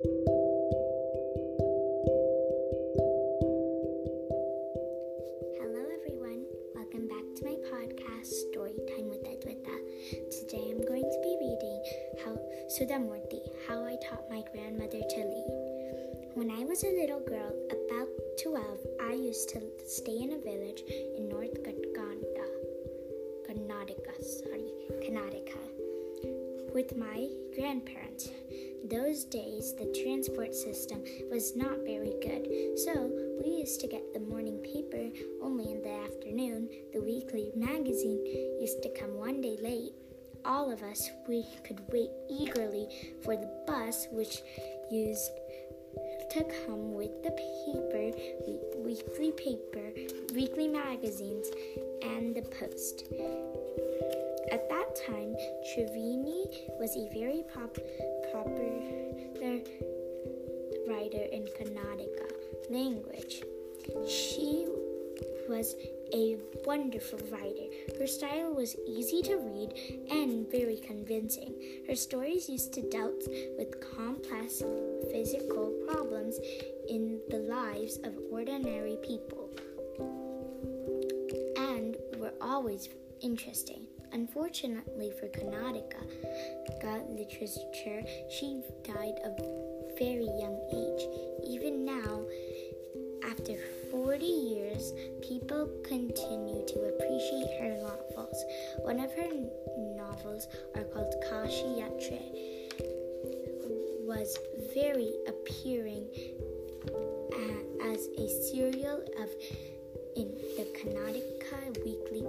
Hello, everyone. Welcome back to my podcast, Storytime with Edwita. Today I'm going to be reading how Sudha Murty, How I Taught My Grandmother to Read. When I was a little girl, about 12, I used to stay in a village in North Karnataka, Karnataka, sorry, Karnataka, with my grandparents. Those days, the transport system was not very good, so we used to get the morning paper only in the afternoon. The weekly magazine used to come one day late. All of us, we could wait eagerly for the bus, which used to come with the paper, weekly paper, weekly magazines, and the post. At that time, Triveni was a very pop- popular writer in Karnataka language. She was a wonderful writer. Her style was easy to read and very convincing. Her stories used to deal with complex physical problems in the lives of ordinary people and were always interesting. Unfortunately for Karnataka literature, she died of very young age. Even now, after 40 years, people continue to appreciate her novels. One of her novels are called Kashi Yatra was very appearing uh, as a serial of in the Karnataka Weekly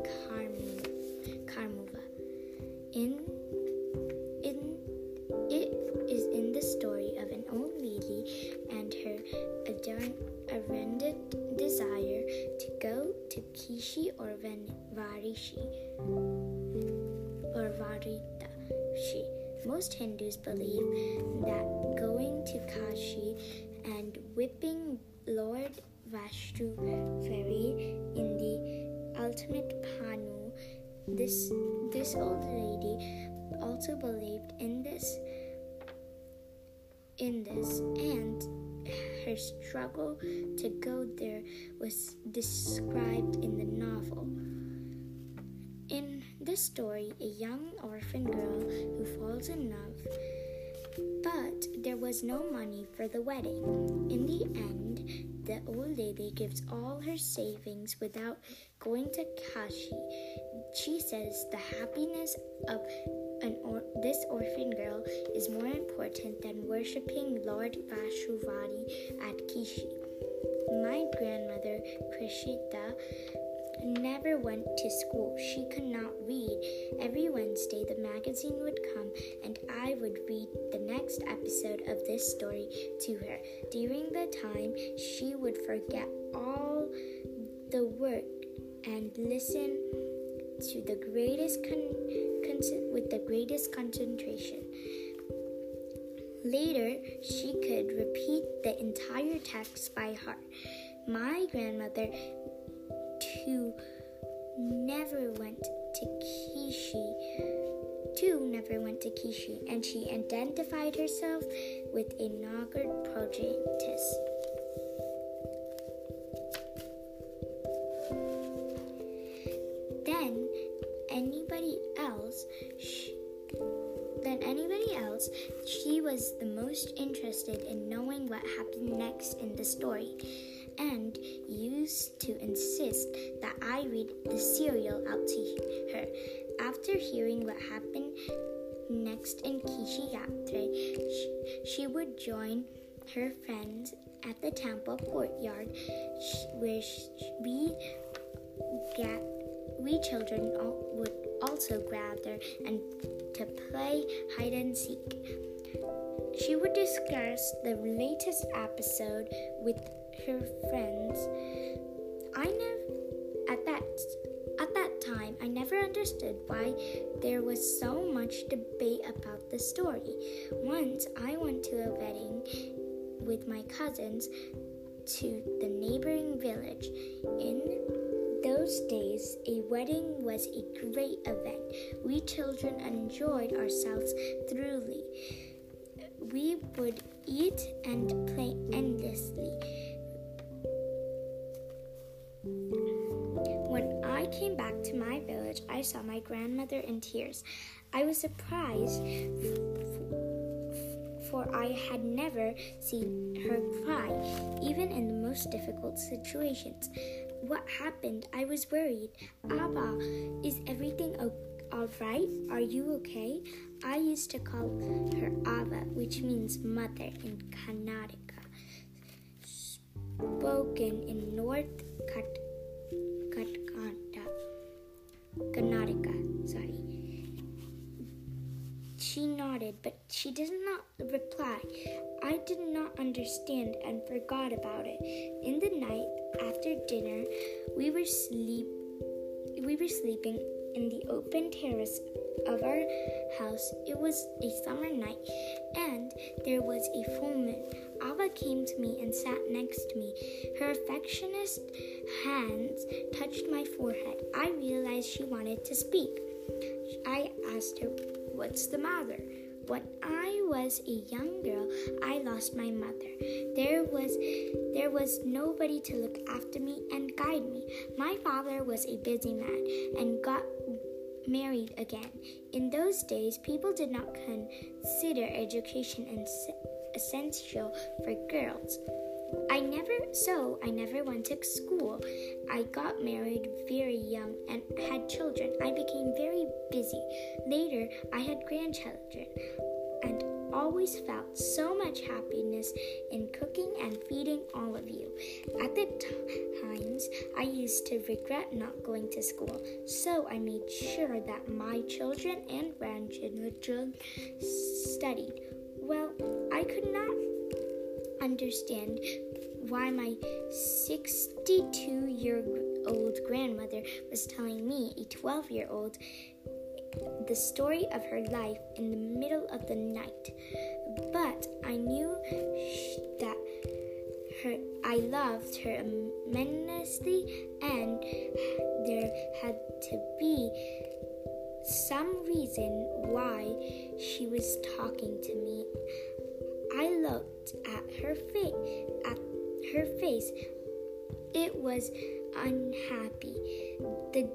Karmuva. In Varishi or. Most Hindus believe that going to Kashi and whipping Lord Vashtuvari in the ultimate Panu, this this old lady also believed in this in this and her struggle to go there was described in story, a young orphan girl who falls in love, but there was no money for the wedding. In the end, the old lady gives all her savings without going to Kashi. She says the happiness of or- this orphan girl is more important than worshipping Lord Vashuvadi at Kishi. My grandmother, Krishita, never went to school. She could not read. Every Wednesday, the magazine would come, and I would read the next episode of this story to her. During the time, she would forget all the work and listen to the greatest con- con- with the greatest concentration. Later, she could repeat the entire text by heart. My grandmother, too, never went to Kishi. Too never went to Kishi, and she identified herself with a Nagar prophetess. Then anybody else, she, than anybody else, she was the most interested in knowing what happened next in the story and used to insist that I read the serial out to her. After hearing what happened next in Kishi Yatre, she, she would join her friends at the temple courtyard where we we children would also gather and to play hide and seek. She would discuss the latest episode with her friends. I never at that at that time I never understood why there was so much debate about the story. Once I went to a wedding with my cousins to the neighboring village. In those days, a wedding was a great event. We children enjoyed ourselves thoroughly. we would eat and play endlessly. My grandmother in tears. I was surprised, for I had never seen her cry, even in the most difficult situations. What happened? I was worried. Abba, is everything all right? Are you okay? I used to call her Ava, which means mother in Karnataka, spoken in North Karnataka. Karnataka, She nodded, but she did not reply. I did not understand and forgot about it. In the night after dinner, we were sleep we were sleeping in the open terrace of our house. It was a summer night, and there was a full moon. Ava came to me and sat next to me. Her affectionate hands touched my forehead. I realized she wanted to speak. I asked her, What's the matter? When I was a young girl, I lost my mother. There was there was nobody to look after me and guide me. My father was a busy man and got married again. In those days, people did not consider education essential for girls. I never so I never went to school. I got married very young and had children. I became very busy. Later, I had grandchildren and always felt so much happiness in cooking and feeding all of you. At the times, I used to regret not going to school, so I made sure that my children and grandchildren studied. Well, I could not understand why my 62 year old grandmother was telling me, a 12 year old, the story of her life in the middle of the night. But I knew that her I loved her immensely and there had to be some reason why she was talking to me. I looked at her face at her face. It was unhappy. The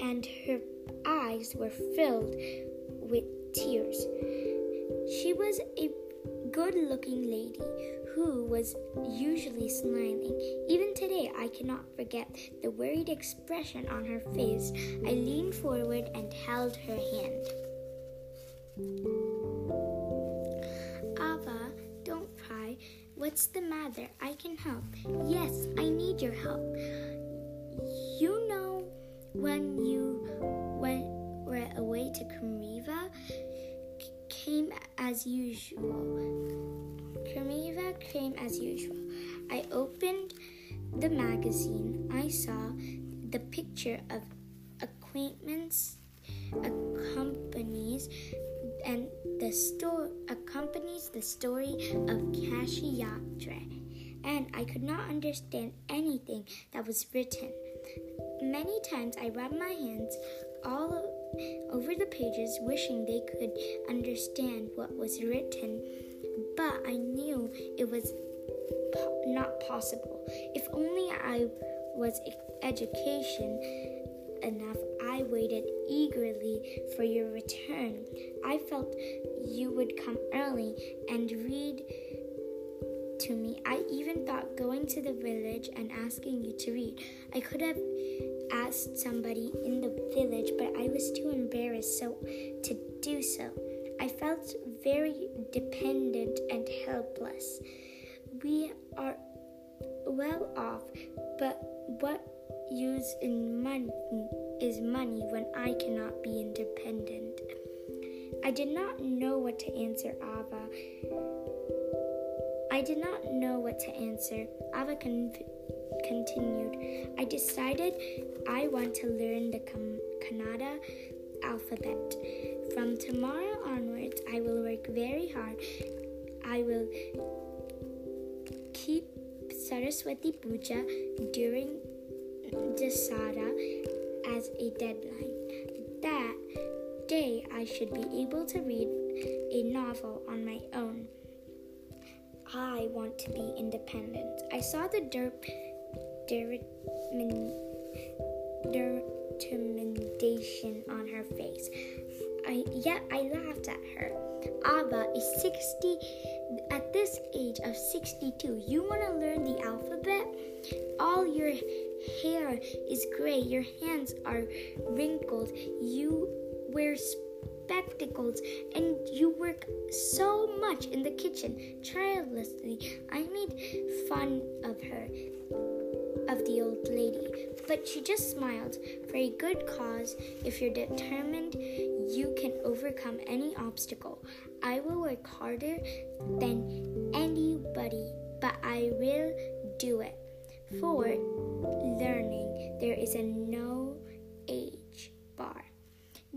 and her eyes were filled with tears. She was a good looking lady who was usually smiling. Even today, I cannot forget the worried expression on her face. I leaned forward and held her hand. What's the matter? I can help. Yes, I need your help. You know when you went were away to Kamiva came as usual. Kamiva came as usual. I opened the magazine. I saw the picture of acquaintance accompanies and the story accompanies the story of Kashi Yatra, and I could not understand anything that was written. Many times I rubbed my hands all over the pages, wishing they could understand what was written, but I knew it was po- not possible. If only I was education enough, I waited eagerly for your return. I felt you would come early and read to me. I even thought going to the village and asking you to read. I could have asked somebody in the village, but I was too embarrassed so to do so. I felt very dependent and helpless. We are well off, but what use in money is money when I cannot be independent? I did not know what to answer Ava. I did not know what to answer. Ava con- continued. I decided I want to learn the Kannada alphabet. From tomorrow onwards, I will work very hard. I will keep Saraswati Puja during Dasara as a deadline. That day, I should be able to read a novel on my own. I want to be independent. I saw the derp, determination on her face. I, yet I laughed at her. Ava is 60, at this age of 62. You want to learn the alphabet? All your hair is gray, your hands are wrinkled, you wear spectacles, and you work so much in the kitchen. Childlessly, I made fun of her, of the old lady, but she just smiled. For a good cause, if you're determined, you can overcome any obstacle. I will work harder than anybody, but I will do it. For learning, there is a no age bar.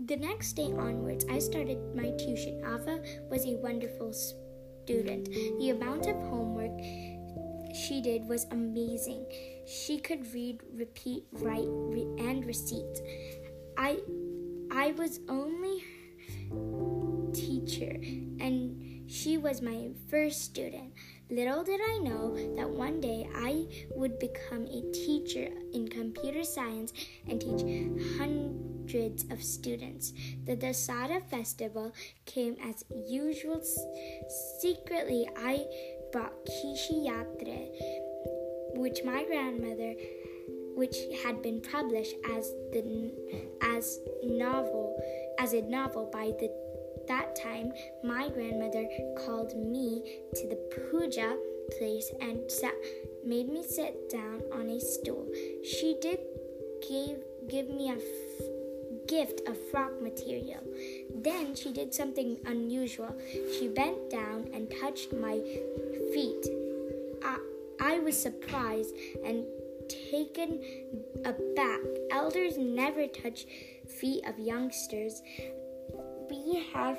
The next day onwards, I started my tuition. Ava was a wonderful student. The amount of homework she did was amazing. She could read, repeat, write, re- and recite. I I was only teacher and she was my first student. Little did I know that one day would become a teacher in computer science and teach hundreds of students. The Dasara festival came as usual. Secretly, I brought Kishi Yatre, which my grandmother which had been published as the as novel as a novel by the that time, my grandmother called me to the puja place and sat, made me sit down on a stool. She did give, give me a f- gift of frock material. Then she did something unusual. She bent down and touched my feet. I, I was surprised and taken aback. Elders never touch feet of youngsters we have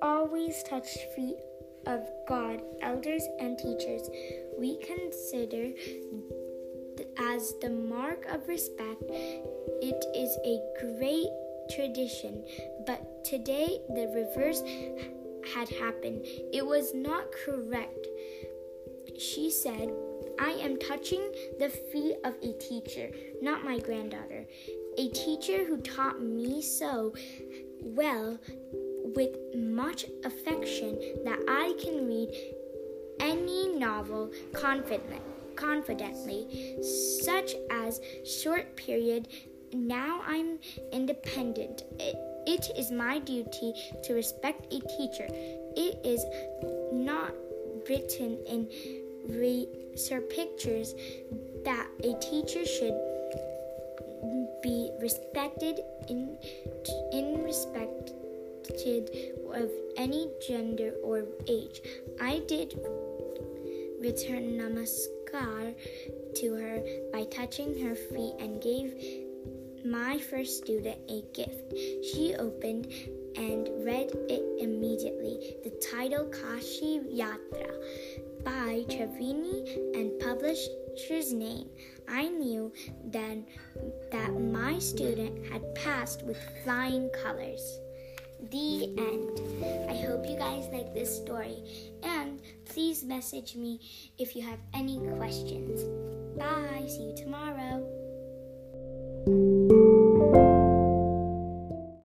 always touched feet of God, elders, and teachers. We consider as the mark of respect. It is a great tradition, but today the reverse had happened. It was not correct. She said, I am touching the feet of a teacher, not my granddaughter. A teacher who taught me so well with much affection that I can read any novel confidently, confidently such as Short Period. Now I'm independent. It, it is my duty to respect a teacher. It is not written in research pictures that a teacher should be respected in in of any gender or age. I did return namaskar to her by touching her feet and gave my first student a gift. She opened and read it immediately. The title Kashi Yatra by Triveni and publisher's name. I knew then that my student had passed with flying colors. The end. I hope you guys like this story and please message me if you have any questions. Bye. See you tomorrow.